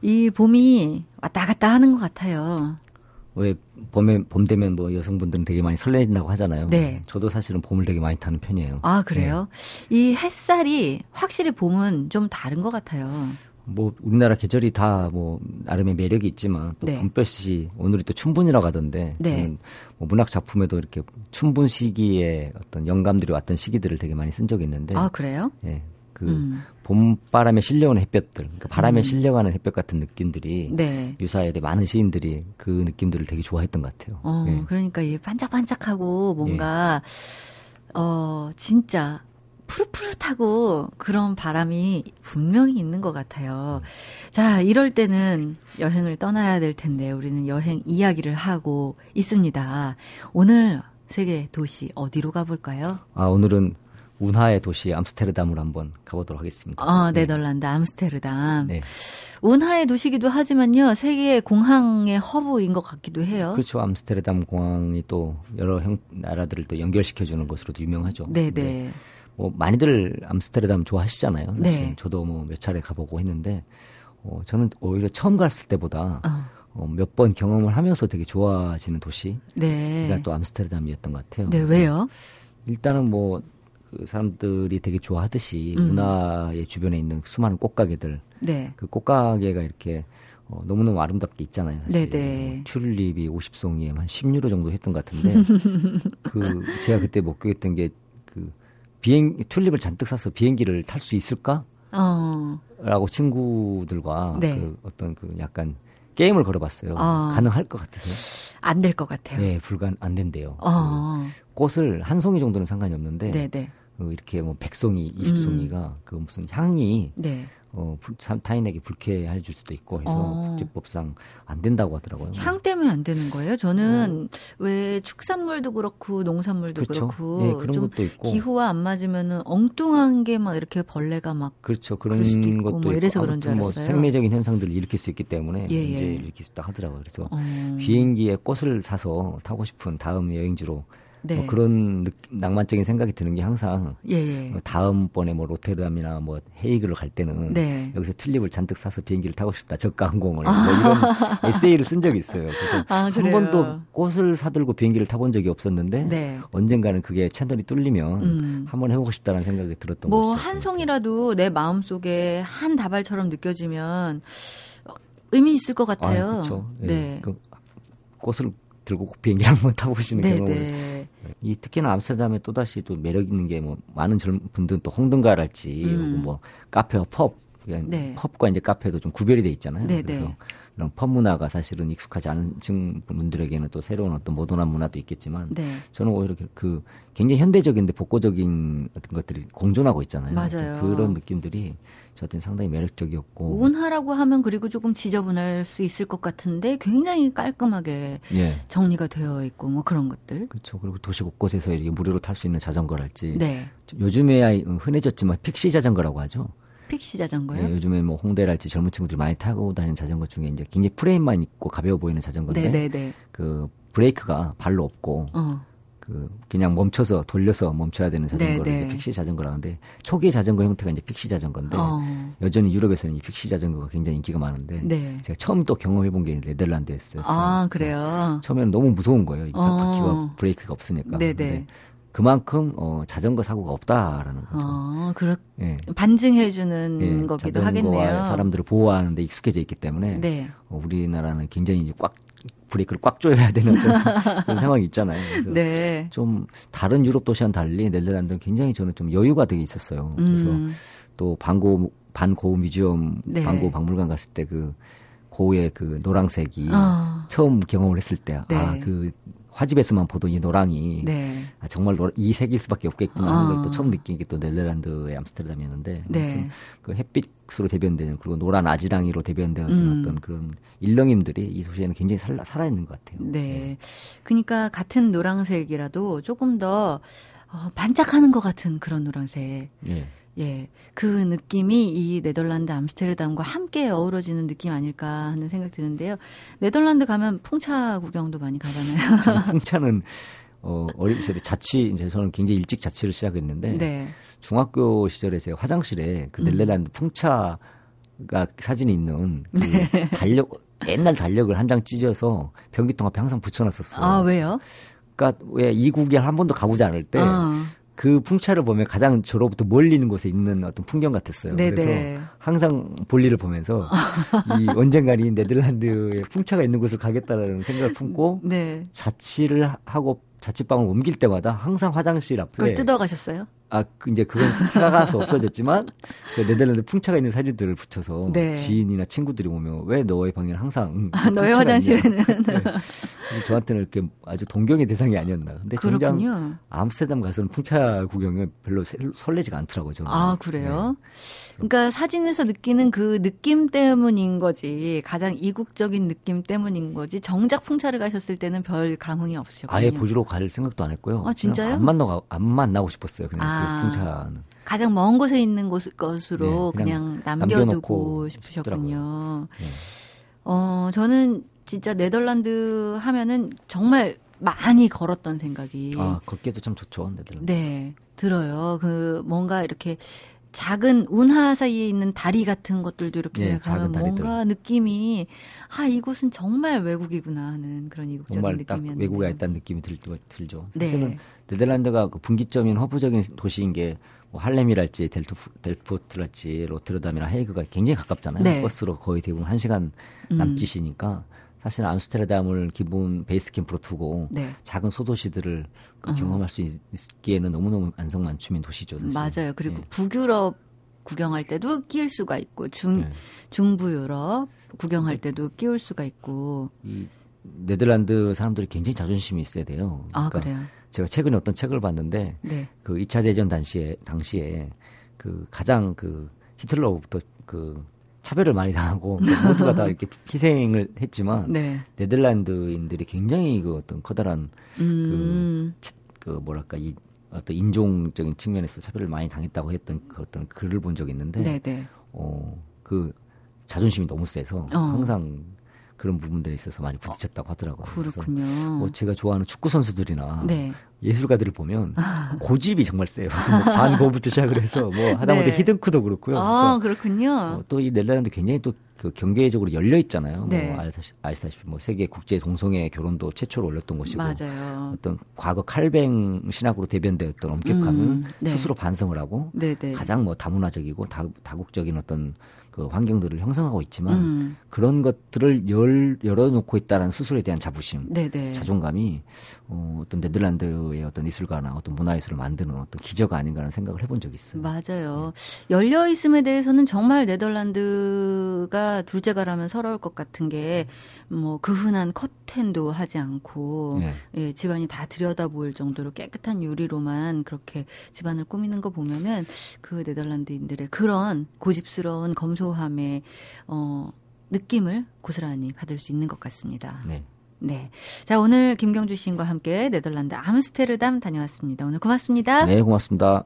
S1: 이 봄이 왔다 갔다 하는 것 같아요.
S4: 왜 봄에 봄 되면 뭐 여성분들은 되게 많이 설레진다고 하잖아요.
S1: 네.
S4: 저도 사실은 봄을 되게 많이 타는 편이에요.
S1: 아, 그래요? 이 햇살이 확실히 봄은 좀 다른 것 같아요.
S4: 뭐 우리나라 계절이 다 뭐 나름의 매력이 있지만 또
S1: 네.
S4: 봄볕이 오늘이 또 춘분이라고 하던데
S1: 네.
S4: 뭐 문학 작품에도 이렇게 춘분 시기에 어떤 영감들이 왔던 시기들을 되게 많이 쓴 적이 있는데
S1: 아, 그래요?
S4: 예. 그
S1: 음.
S4: 봄바람에 실려오는 햇볕들, 그러니까 바람에 실려가는 햇볕 같은 느낌들이
S1: 네.
S4: 유사일에 많은 시인들이 그 느낌들을 되게 좋아했던 것 같아요.
S1: 어,
S4: 예.
S1: 그러니까 이 반짝반짝하고 뭔가 어 진짜 푸릇푸릇하고 그런 바람이 분명히 있는 것 같아요. 자, 이럴 때는 여행을 떠나야 될 텐데 우리는 여행 이야기를 하고 있습니다. 오늘 세계 도시 어디로 가볼까요?
S4: 아 오늘은 운하의 도시 암스테르담으로 한번 가보도록 하겠습니다.
S1: 아, 네덜란드 암스테르담.
S4: 네.
S1: 운하의 도시기도 하지만요, 세계 공항의 허브인 것 같기도 해요.
S4: 그렇죠. 암스테르담 공항이 또 여러 형, 나라들을 또 연결시켜주는 것으로도 유명하죠.
S1: 네, 네.
S4: 뭐 많이들 암스테르담 좋아하시잖아요. 사실
S1: 네.
S4: 저도 뭐 몇 차례 가보고 했는데 어, 저는 오히려 처음 갔을 때보다
S1: 어,
S4: 어, 몇 번 경험을 하면서 되게 좋아지는 도시가
S1: 네.
S4: 또 암스테르담이었던 것 같아요.
S1: 네, 왜요?
S4: 일단은 뭐, 그 사람들이 되게 좋아하듯이
S1: 음.
S4: 문화의 주변에 있는 수많은 꽃가게들,
S1: 네.
S4: 그 꽃가게가 이렇게 어, 너무너무 아름답게 있잖아요. 사실.
S1: 네네.
S4: 뭐 튤립이 50송이에 한 10유로 정도 했던 것 같은데, [laughs] 그, 제가 그때 목격했던 게, 그, 비행, 튤립을 잔뜩 사서 비행기를 탈 수 있을까?
S1: 어,
S4: 라고 친구들과
S1: 네.
S4: 그 어떤 그 약간 게임을 걸어봤어요.
S1: 아.
S4: 가능할 것 같으세요?
S1: 안 될 것 같아요.
S4: 네, 불가 안 된대요.
S1: 어,
S4: 그 꽃을 한 송이 정도는 상관이 없는데,
S1: 네, 네.
S4: 어, 이렇게 뭐 100송이, 20송이가 그 무슨 향이
S1: 네.
S4: 어, 타인에게 불쾌해 줄 수도 있고 해서
S1: 어.
S4: 국제법상 안 된다고 하더라고요.
S1: 향 때문에 안 되는 거예요? 저는 왜 축산물도 그렇고 농산물도
S4: 어. 그렇죠.
S1: 그렇고
S4: 예, 그런
S1: 좀
S4: 것도 있고.
S1: 기후와 안 맞으면은 엉뚱한 게 막 이렇게 벌레가 막
S4: 그렇죠. 그런
S1: 수도 있고
S4: 것도
S1: 뭐 이래서 그런
S4: 줄뭐
S1: 알았어요.
S4: 생매적인 현상들을 일으킬 수 있기 때문에
S1: 예,
S4: 문제를
S1: 예.
S4: 일으킬 수 있다 하더라고요. 그래서
S1: 어,
S4: 비행기에 꽃을 사서 타고 싶은 다음 여행지로
S1: 네.
S4: 뭐 그런 느- 낭만적인 생각이 드는 게 항상
S1: 예, 예.
S4: 어, 다음 번에 뭐 로테르담이나 뭐 헤이그를 갈 때는
S1: 네.
S4: 여기서 튤립을 잔뜩 사서 비행기를 타고 싶다 저가 항공을 뭐 이런 에세이를 쓴 적이 있어요. 그래서
S1: 아,
S4: 한? 번도 꽃을 사들고 비행기를 타본 적이 없었는데
S1: 네.
S4: 언젠가는 그게 채널이 뚫리면
S1: 음.
S4: 한번 해보고 싶다는 생각이 들었던
S1: 뭐
S4: 것이죠.
S1: 한 송이라도 내 마음 속에 한 다발처럼 느껴지면 어, 의미 있을 것 같아요.
S4: 아, 그렇죠. 예.
S1: 네.
S4: 그 꽃을 들고 비행기 한번 타보시는
S1: 네,
S4: 경험을
S1: 네.
S4: 이 특히나 암스테르담에 또 다시 또 매력 있는 게 뭐 많은 젊은 분들은 또 홍등가랄지
S1: 음.
S4: 혹은 뭐 카페와 펍 그러니까
S1: 네.
S4: 펍과 이제 카페도 좀 구별이 돼 있잖아요.
S1: 네,
S4: 그래서
S1: 네.
S4: 이런 펍 문화가 사실은 익숙하지 않은 층 분들에게는 또 새로운 어떤 모던한 문화도 있겠지만
S1: 네.
S4: 저는 오히려 그- 그 굉장히 현대적인데 복고적인 어떤 것들이 공존하고 있잖아요.
S1: 맞아요.
S4: 그런 느낌들이 저한테는 상당히 매력적이었고
S1: 운하라고 하면 그리고 조금 지저분할 수 있을 것 같은데 굉장히 깔끔하게
S4: 예.
S1: 정리가 되어 있고 뭐 그런 것들.
S4: 그렇죠. 그리고 도시 곳곳에서 이렇게 무료로 탈 수 있는 자전거랄지
S1: 네.
S4: 요즘에야 흔해졌지만 픽시 자전거라고 하죠.
S1: 픽시 자전거요?
S4: 예, 요즘에 뭐 홍대랄지 젊은 친구들이 많이 타고 다니는 자전거 중에 이제 굉장히 프레임만 있고 가벼워 보이는 자전거인데
S1: 네, 네, 네.
S4: 그 브레이크가 발로 없고
S1: 어.
S4: 그 그냥 멈춰서 돌려서 멈춰야 되는 자전거를
S1: 네,
S4: 이제
S1: 네.
S4: 픽시 자전거라는데 초기 자전거 형태가 이제 픽시 자전거인데
S1: 어.
S4: 여전히 유럽에서는 이 픽시 자전거가 굉장히 인기가 많은데
S1: 네.
S4: 제가 처음 또 경험해 본 게 네덜란드였어요.
S1: 아, 그래요.
S4: 처음에는 너무 무서운 거예요. 이 바-
S1: 어.
S4: 바퀴가 브레이크가 없으니까.
S1: 네네.
S4: 근데 그만큼 어, 자전거 사고가 없다라는 거죠.
S1: 어, 그렇
S4: 예.
S1: 반증해주는
S4: 예,
S1: 거기도
S4: 자전거와
S1: 하겠네요.
S4: 사람들을 보호하는 데 익숙해져 있기 때문에
S1: 네.
S4: 어, 우리나라는 굉장히 이제 꽉 브레이크를 꽉 조여야 되는 그런, [laughs] 그런 상황이 있잖아요. 그래서
S1: 네.
S4: 좀 다른 유럽 도시와는 달리 네덜란드는 굉장히 저는 좀 여유가 되게 있었어요. 그래서
S1: 음.
S4: 또 반고 반고 뮤지엄
S1: 네.
S4: 반고 박물관 갔을 때 그 고의 그 노랑색이
S1: 어.
S4: 처음 경험을 했을 때
S1: 네.
S4: 아그 화집에서만 보던 이 노랑이
S1: 네.
S4: 아, 정말 노- 이 색일 수밖에 없겠구나 하는
S1: 어.
S4: 걸 또 처음 느낀 게 또 네덜란드의 암스테르담이었는데
S1: 네.
S4: 그 햇빛으로 대변되는 그리고 노란 아지랑이로 대변되어진
S1: 음.
S4: 어떤 그런 일렁임들이 이 도시에는 굉장히 살아, 살아있는 것 같아요.
S1: 네. 그러니까 같은 노란색이라도 조금 더 어, 반짝하는 것 같은 그런 노란색.
S4: 예.
S1: 예. 그 느낌이 이 네덜란드 암스테르담과 함께 어우러지는 느낌 아닐까 하는 생각 드는데요. 네덜란드 가면 풍차 구경도 많이 가잖아요. [laughs]
S4: 풍차는 어, 어릴 시절에 자취 이제 저는 굉장히 일찍 자취를 시작했는데
S1: 네.
S4: 중학교 시절에 제 화장실에 그 네덜란드 풍차가 사진이 있는 그 달력 옛날 달력을 한 장 찢어서 변기통 앞에 항상 붙여놨었어요.
S1: 아, 왜요?
S4: 그러니까 왜 이국에 한 번도 가보지 않을 때
S1: 어.
S4: 그 풍차를 보면 가장 저로부터 멀리 있는 곳에 있는 어떤 풍경 같았어요.
S1: 네네.
S4: 그래서 항상 볼일을 보면서 [laughs] 이 언젠가 이 네덜란드에 풍차가 있는 곳을 가겠다라는 생각을 품고
S1: 네.
S4: 자취를 하고 자취방을 옮길 때마다 항상 화장실
S1: 그걸
S4: 앞에
S1: 뜯어 가셨어요?
S4: 아, 그 이제 그건 사가서 없어졌지만 그 네덜란드 풍차가 있는 사진들을 붙여서
S1: 네.
S4: 지인이나 친구들이 오면 왜 너의 방에는 항상 음,
S1: 아, 너의 화장실에는.
S4: 네. 저한테는 이렇게 아주 동경의 대상이 아니었나. 근데 정작
S1: 그렇군요.
S4: 암스테르담 가서는 풍차 구경을 별로 세- 설레지가 않더라고요. 저는.
S1: 아, 그래요? 그러니까 사진에서 느끼는 그 느낌 때문인 거지. 가장 이국적인 느낌 때문인 거지. 정작 풍차를 가셨을 때는 별 감흥이 없으셨군요.
S4: 아예 보지로 갈 생각도 안 했고요.
S1: 아, 진짜요?
S4: 안 만나고 안 만나고 싶었어요. 그냥
S1: 아.
S4: 그 풍차는.
S1: 가장 먼 곳에 있는 곳, 것으로
S4: 네,
S1: 그냥,
S4: 그냥
S1: 남겨두고 싶으셨군요.
S4: 네.
S1: 어, 저는 진짜 네덜란드 하면은 정말 많이 걸었던 생각이
S4: 아 걷기도 참 좋죠. 네덜란드.
S1: 네, 들어요. 그 뭔가 이렇게 작은 운하 사이에 있는 다리 같은 것들도 이렇게
S4: 네,
S1: 가면. 뭔가 느낌이 아 이곳은 정말 외국이구나 하는 그런 이국적인 느낌이었는데
S4: 외국에 있다는 느낌이 들, 들죠.
S1: 네.
S4: 사실은 네 덜란드가 그 분기점인 허브적인 도시인 게 뭐 할렘이랄지 델토, 델포트랄지 로테르담이나 헤이그가 굉장히 가깝잖아요.
S1: 네.
S4: 버스로 거의 대부분 한 시간
S1: 음.
S4: 남짓이니까 사실 암스테르담을 기본 베이스 캠프로 두고
S1: 네.
S4: 작은 소도시들을 그
S1: 어.
S4: 경험할 수 있, 기에는 너무너무 안성맞춤인 도시죠. 사실.
S1: 맞아요. 그리고
S4: 예.
S1: 북유럽 구경할 때도 끼울 수가 있고 중
S4: 네.
S1: 중부 유럽 구경할 때도 끼울 수가 있고
S4: 이 네덜란드 사람들이 굉장히 자존심이 있어야 돼요.
S1: 아
S4: 그러니까
S1: 그래요.
S4: 제가 최근에 어떤 책을 봤는데
S1: 네.
S4: 그 2차 대전 당시에 당시에 그 가장 그 히틀러부터 그 차별을 많이 당하고 그 [laughs] 모두가 다 이렇게 희생을 했지만
S1: 네.
S4: 네덜란드인들이 굉장히 그 어떤 커다란
S1: 음.
S4: 치- 그 뭐랄까 이 어떤 인종적인 측면에서 차별을 많이 당했다고 했던 그 어떤 글을 본 적이 있는데
S1: 네, 네.
S4: 어 그 자존심이 너무 세서
S1: 어.
S4: 항상 그런 부분들에 있어서 많이 부딪혔다고 하더라고요.
S1: 그렇군요.
S4: 뭐 제가 좋아하는 축구 선수들이나
S1: 네.
S4: 예술가들을 보면 고집이 정말 세요. [laughs] 뭐 반 고부터 시작을 해서 뭐 하다못해
S1: 네.
S4: 히든크도 그렇고요.
S1: 아,
S4: 그러니까
S1: 그렇군요.
S4: 또이 네덜란드 굉장히 또 그 경제적으로 열려 있잖아요.
S1: 네.
S4: 뭐 아시다시- 아시다시피 뭐 세계 국제 동성애 결혼도 최초로 올렸던 곳이고
S1: 맞아요.
S4: 어떤 과거 칼뱅 신학으로 대변되었던 엄격함을
S1: 음, 네.
S4: 스스로 반성을 하고
S1: 네, 네.
S4: 가장 뭐 다문화적이고 다, 다국적인 어떤 그 환경들을 형성하고 있지만
S1: 음.
S4: 그런 것들을 열, 열어놓고 있다는 스스로에 대한 자부심,
S1: 네, 네.
S4: 자존감이 어, 어떤 네덜란드의 어떤 이술가나 어떤 문화예술을 만드는 어떤 기저가 아닌가라는 생각을 해본 적이 있어요.
S1: 맞아요. 열려 있음에 대해서는 정말 네덜란드가 둘째가라면 서러울 것 같은 게 뭐 그 흔한 커튼도 하지 않고
S4: 예.
S1: 예, 집안이 다 들여다 보일 정도로 깨끗한 유리로만 그렇게 집안을 꾸미는 거 보면은 그 네덜란드인들의 그런 고집스러운 검소함의 어 느낌을 고스란히 받을 수 있는 것 같습니다.
S4: 네.
S1: 네. 자, 오늘 김경주 시인과 함께 네덜란드 암스테르담 다녀왔습니다. 오늘 고맙습니다.
S4: 네, 고맙습니다.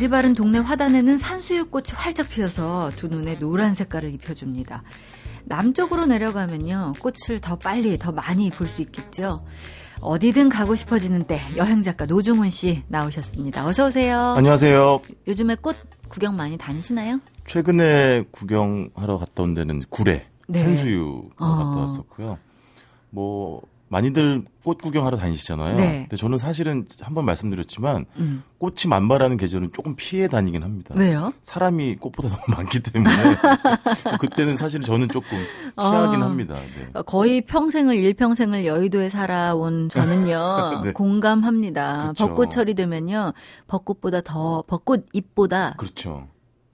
S1: 양지 바른 동네 화단에는 산수유꽃이 활짝 피어서 두 눈에 노란 색깔을 입혀줍니다. 남쪽으로 내려가면요, 꽃을 더 빨리, 더 많이 볼 수 있겠죠. 어디든 가고 싶어지는 때 여행 작가 노중훈 씨 나오셨습니다. 어서 오세요.
S5: 안녕하세요.
S1: 요즘에 꽃 구경 많이 다니시나요?
S5: 최근에 구경하러 갔다 온 데는 구례,
S1: 네.
S5: 산수유
S1: 어.
S5: 갔다 왔었고요. 뭐 많이들 꽃 구경하러 다니시잖아요.
S1: 네.
S5: 근데 저는 사실은 한번 말씀드렸지만
S1: 음.
S5: 꽃이 만발하는 계절은 조금 피해 다니긴 합니다.
S1: 왜요?
S5: 사람이 꽃보다 너무 [laughs] 많기 때문에 [laughs] 그때는 사실 저는 조금 피하긴
S1: 아.
S5: 합니다. 네.
S1: 거의 평생을 일평생을 여의도에 살아온 저는요 [laughs]
S5: 네.
S1: 공감합니다.
S5: 그쵸.
S1: 벚꽃철이 되면요 벚꽃보다 더 벚꽃 잎보다
S5: 그렇죠.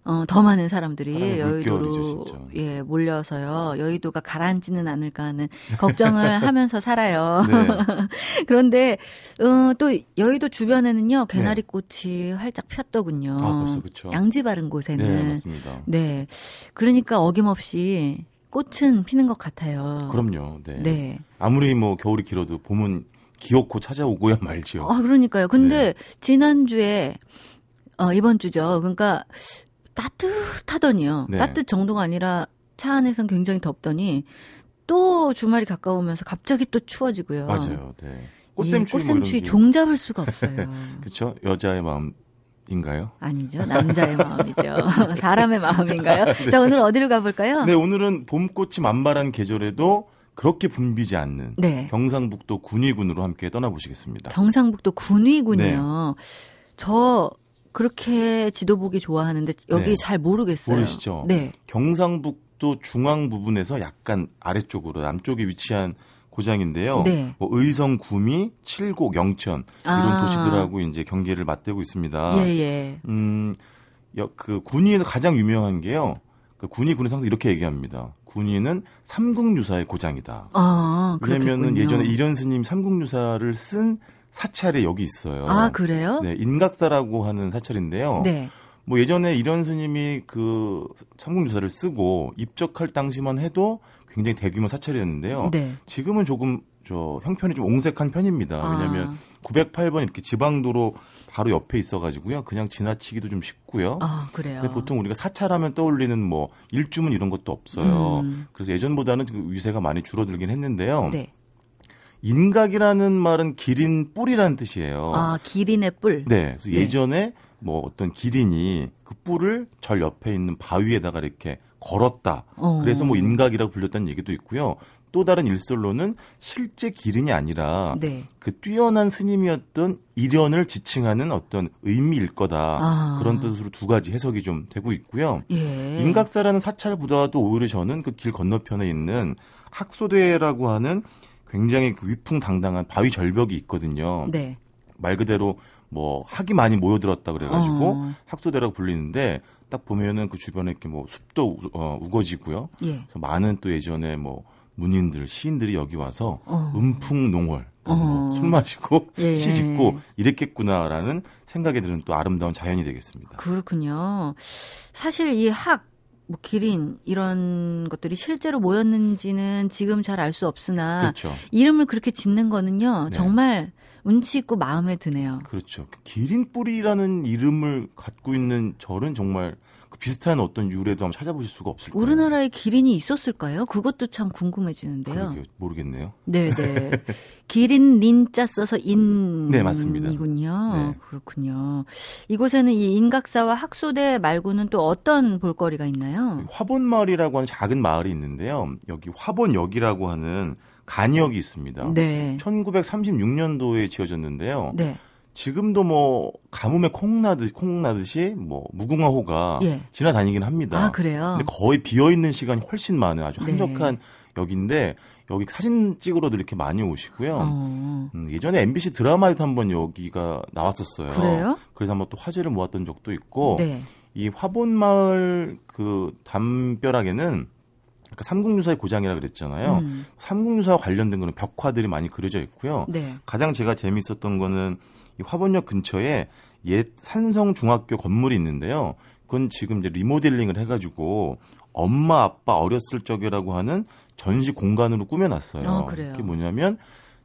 S1: 어, 더 많은 사람들이 여의도로. 예 몰려서요 여의도가 가라앉지는 않을까 하는 걱정을 [laughs] 하면서 살아요.
S5: 네. [laughs]
S1: 그런데 어, 또 여의도 주변에는요 개나리 꽃이 활짝 폈더군요.
S5: 네. 아, 벌써 그쵸.
S1: 양지 바른 곳에는
S5: 네, 맞습니다.
S1: 네. 그러니까 어김없이 꽃은 피는 것 같아요.
S5: 그럼요. 네.
S1: 네.
S5: 아무리 뭐 겨울이 길어도 봄은 기어코 찾아오고야 말지요.
S1: 아, 그러니까요. 근데
S5: 네.
S1: 지난주에 어, 이번 주죠. 그러니까 따뜻하더니요.
S5: 네.
S1: 따뜻 정도가 아니라 차 안에선 굉장히 덥더니 또 주말이 가까우면서 갑자기 또 추워지고요.
S5: 맞아요. 네.
S1: 이
S5: 꽃샘추위 뭐
S1: 꽃샘추위 종잡을 수가 없어요. [laughs]
S5: 그렇죠. 여자의 마음 인가요?
S1: 아니죠. 남자의 마음이죠. [laughs] 사람의 마음인가요? [laughs] 자, 오늘 어디로 가볼까요?
S5: 네, 오늘은 봄꽃이 만발한 계절에도 그렇게 붐비지 않는
S1: 네.
S5: 경상북도 군위군으로 함께 떠나보시겠습니다.
S1: 경상북도 군위군이요. 저 그렇게 지도 보기 좋아하는데 여기
S5: 네.
S1: 잘 모르겠어요.
S5: 모르시죠?
S1: 네.
S5: 경상북도 중앙 부분에서 약간 아래쪽으로 남쪽에 위치한 고장인데요.
S1: 네.
S5: 뭐 의성, 구미, 칠곡, 영천 이런
S1: 아.
S5: 도시들하고 이제 경계를 맞대고 있습니다.
S1: 예, 예.
S5: 음, 여- 그 군위에서 가장 유명한 게요. 그 군위 군에서 항상 이렇게 얘기합니다. 군위는 삼국유사의 고장이다.
S1: 아,
S5: 왜냐면은. 예전에 이련 스님 삼국유사를 쓴 사찰이 여기 있어요.
S1: 아, 그래요?
S5: 네, 인각사라고 하는 사찰인데요.
S1: 네.
S5: 뭐 예전에 이련 스님이 그 삼국유사를 쓰고 입적할 당시만 해도 굉장히 대규모 사찰이었는데요.
S1: 네.
S5: 지금은 조금 저 형편이 좀 옹색한 편입니다.
S1: 아.
S5: 왜냐하면 908번 이렇게 지방도로 바로 옆에 있어가지고요. 그냥 지나치기도 좀 쉽고요.
S1: 아, 그래요.
S5: 근데 보통 우리가 사찰하면 떠올리는 뭐 일주문 이런 것도 없어요.
S1: 음.
S5: 그래서 예전보다는 그 위세가 많이 줄어들긴 했는데요.
S1: 네.
S5: 인각이라는 말은 기린 뿔이라는 뜻이에요.
S1: 아, 기린의 뿔.
S5: 네.
S1: 네.
S5: 예전에 뭐 어떤 기린이 그 뿔을 절 옆에 있는 바위에다가 이렇게 걸었다.
S1: 어.
S5: 그래서 뭐 인각이라고 불렸다는 얘기도 있고요. 또 다른 일설로는 실제 기린이 아니라
S1: 네.
S5: 그 뛰어난 스님이었던 일연을 지칭하는 어떤 의미일 거다.
S1: 아.
S5: 그런 뜻으로 두 가지 해석이 좀 되고 있고요.
S1: 예.
S5: 인각사라는 사찰보다도 오히려 저는 그 길 건너편에 있는 학소대라고 하는 굉장히 그 위풍당당한 바위 절벽이 있거든요.
S1: 네.
S5: 말 그대로 뭐 학이 많이 모여들었다 그래가지고
S1: 어.
S5: 학소대라고 불리는데 딱 보면은 그 주변에 이렇게 뭐 숲도 우- 어, 우거지고요.
S1: 예.
S5: 그래서 많은 또 예전에 뭐 문인들 시인들이 여기 와서
S1: 어.
S5: 음풍농월
S1: 어.
S5: 뭐술 마시고
S1: 예.
S5: 시 짓고 이랬겠구나라는 생각이 드는 또 아름다운 자연이 되겠습니다.
S1: 그렇군요. 사실 이 학, 뭐 기린 이런 것들이 실제로 모였는지는 지금 잘 알 수 없으나
S5: 그렇죠.
S1: 이름을 그렇게 짓는 거는요.
S5: 네.
S1: 정말 운치 있고 마음에 드네요.
S5: 그렇죠. 그 기린 뿌리라는 이름을 갖고 있는 절은 정말 그 비슷한 어떤 유래도 한번 찾아보실 수가 없을 거예요.
S1: 우리나라에 기린이 있었을까요? 그것도 참 궁금해지는데요.
S5: 그러게요. 모르겠네요.
S1: 네, 네. [laughs] 기린 린자 써서 인
S5: 네, 맞습니다.
S1: 이군요.
S5: 네.
S1: 그렇군요. 이곳에는 이 인각사와 학소대 말고는 또 어떤 볼거리가 있나요?
S5: 화본마을이라고 하는 작은 마을이 있는데요. 여기 화본역이라고 하는 간이역이 있습니다.
S1: 네.
S5: 1936년도에 지어졌는데요.
S1: 네.
S5: 지금도 뭐 가뭄에 콩 나듯 콩 나듯이 뭐 무궁화호가
S1: 예.
S5: 지나다니긴 합니다.
S1: 아, 그래요?
S5: 근데 거의 비어 있는 시간이 훨씬 많아요. 아주
S1: 네.
S5: 한적한 역인데 여기 사진 찍으러도 이렇게 많이 오시고요.
S1: 어.
S5: 음, 예전에 MBC 드라마에도 한번 여기가 나왔었어요.
S1: 그래요?
S5: 그래서 한번 또 화제를 모았던 적도 있고
S1: 네.
S5: 이 화본마을 그 담벼락에는 아까 삼국유사의 고장이라 그랬잖아요.
S1: 음.
S5: 삼국유사와 관련된 거는 벽화들이 많이 그려져 있고요.
S1: 네.
S5: 가장 제가 재밌었던 거는 이 화본역 근처에 옛 산성 중학교 건물이 있는데요. 그건 지금 이제 리모델링을 해가지고 엄마 아빠 어렸을 적이라고 하는 전시 공간으로 꾸며놨어요.
S1: 아?
S5: 그게 뭐냐면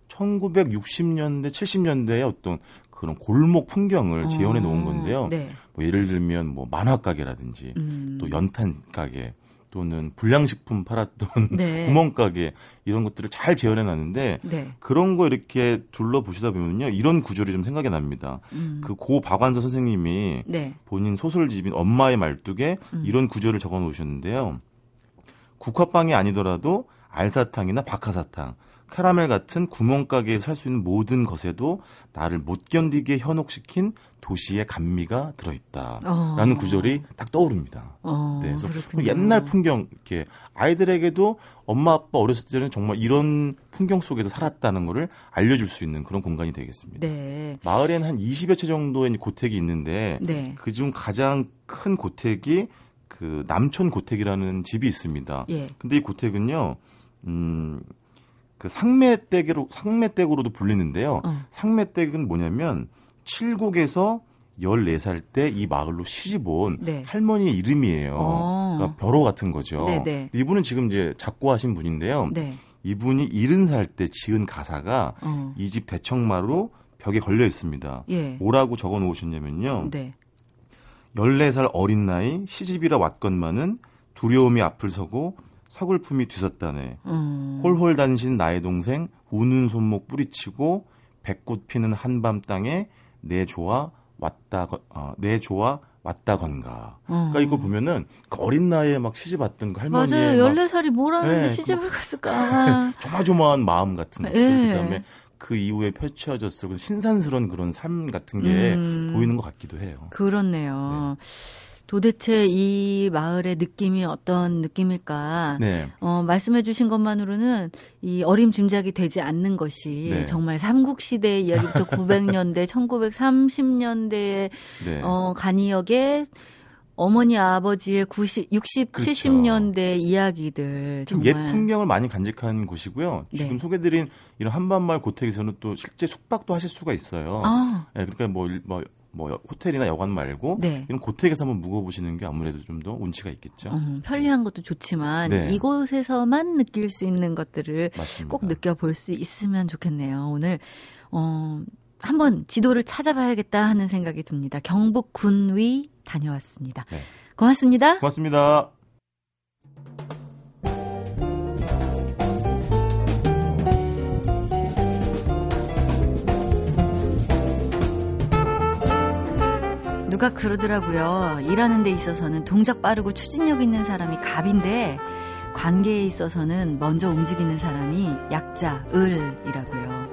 S5: 1960년대, 70년대의 어떤 그런 골목 풍경을 재현해 놓은 건데요.
S1: 어. 네.
S5: 뭐 예를 들면 뭐 만화 가게라든지
S1: 음.
S5: 또 연탄 가게 또는 불량식품 팔았던
S1: 네. [laughs]
S5: 구멍가게 이런 것들을 잘 재현해 놨는데
S1: 네.
S5: 그런 거 이렇게 둘러보시다 보면요 이런 구절이 좀 생각이 납니다.
S1: 음.
S5: 그고 박완서 선생님이
S1: 네.
S5: 본인 소설집인 엄마의 말뚝에
S1: 음.
S5: 이런 구절을 적어 놓으셨는데요. 국화빵이 아니더라도 알사탕이나 박하사탕, 카라멜 같은 구멍가게에서 살수 있는 모든 것에도 나를 못 견디게 현혹시킨 도시의 감미가 들어있다.
S1: 어.
S5: 라는 구절이 딱 떠오릅니다.
S1: 어,
S5: 네, 그래서
S1: 그렇군요.
S5: 옛날 풍경 이렇게 아이들에게도 엄마 아빠 어렸을 때는 정말 이런 풍경 속에서 살았다는 거를 알려줄 수 있는 그런 공간이 되겠습니다.
S1: 네.
S5: 마을에는 한 20여 채 정도의 고택이 있는데
S1: 네.
S5: 그중 가장 큰 고택이 그 남촌 고택이라는 집이 있습니다.
S1: 예.
S5: 근데 이 고택은요, 음, 그 상매댁으로, 상매댁으로도 불리는데요.
S1: 어.
S5: 상매댁은 뭐냐면, 칠곡에서 14살 때 이 마을로 시집 온
S1: 네.
S5: 할머니의 이름이에요.
S1: 어.
S5: 그러니까 벼로 같은 거죠.
S1: 네네.
S5: 이분은 지금 이제 작고하신 분인데요.
S1: 네.
S5: 이분이 70살 때 지은 가사가
S1: 어.
S5: 이집 대청마루 벽에 걸려 있습니다.
S1: 예.
S5: 뭐라고 적어 놓으셨냐면요.
S1: 네.
S5: 14살 어린 나이 시집이라 왔건만은 두려움이 앞을 서고 서글픔이 뒤섰다네.
S1: 음.
S5: 홀홀 단신 나의 동생 우는 손목 뿌리치고 백꽃 피는 한밤 땅에 내 좋아 왔다 거- 어, 내 조와 왔다 건가.
S1: 어.
S5: 그러니까 이걸 보면은 그 어린 나이에 막 시집 왔던 그 할머니의
S1: 맞아요.
S5: 막
S1: 14살이 뭘 하는데
S5: 네,
S1: 시집을 갔을까. [laughs]
S5: 조마조마한 마음 같은 것.
S1: 예.
S5: 그다음에 그 이후에 펼쳐졌을 그 신산스러운 그런 삶 같은 게
S1: 음.
S5: 보이는 것 같기도 해요.
S1: 그렇네요. 도대체 이 마을의 느낌이 어떤 느낌일까?
S5: 네.
S1: 어, 말씀해 주신 것만으로는 이 어림짐작이 되지 않는 것이
S5: 네.
S1: 정말 삼국 시대의 이야기부터 [laughs] 900년대, 1930년대의
S5: 네.
S1: 어, 간이역의 어머니 아버지의 90, 60,
S5: 그렇죠.
S1: 70년대 이야기들
S5: 좀
S1: 정말
S5: 옛 풍경을 많이 간직한 곳이고요. 지금
S1: 네.
S5: 소개드린 이런 한반마을 고택에서는 또 실제 숙박도 하실 수가 있어요.
S1: 아,
S5: 네, 그러니까 뭐, 일- 뭐, 뭐 호텔이나 여관 말고
S1: 네.
S5: 이런 고택에서 한번 묵어보시는 게 아무래도 좀 더 운치가 있겠죠.
S1: 어, 편리한 것도 좋지만
S5: 네.
S1: 이곳에서만 느낄 수 있는 것들을
S5: 맞습니다.
S1: 꼭 느껴볼 수 있으면 좋겠네요. 오늘 어, 한번 지도를 찾아봐야겠다 하는 생각이 듭니다. 경북 군위 다녀왔습니다.
S5: 네.
S1: 고맙습니다.
S5: 고맙습니다.
S1: 누가 그러더라고요. 일하는 데 있어서는 동작 빠르고 추진력 있는 사람이 갑인데 관계에 있어서는 먼저 움직이는 사람이 약자, 을이라고요.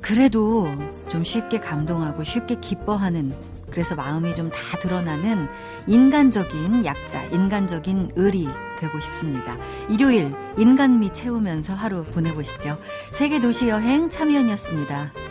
S1: 그래도 좀 쉽게 감동하고 쉽게 기뻐하는 그래서 마음이 좀 다 드러나는 인간적인 약자, 인간적인 을이 되고 싶습니다. 일요일 인간미 채우면서 하루 보내보시죠. 세계 도시 여행 참여연이었습니다.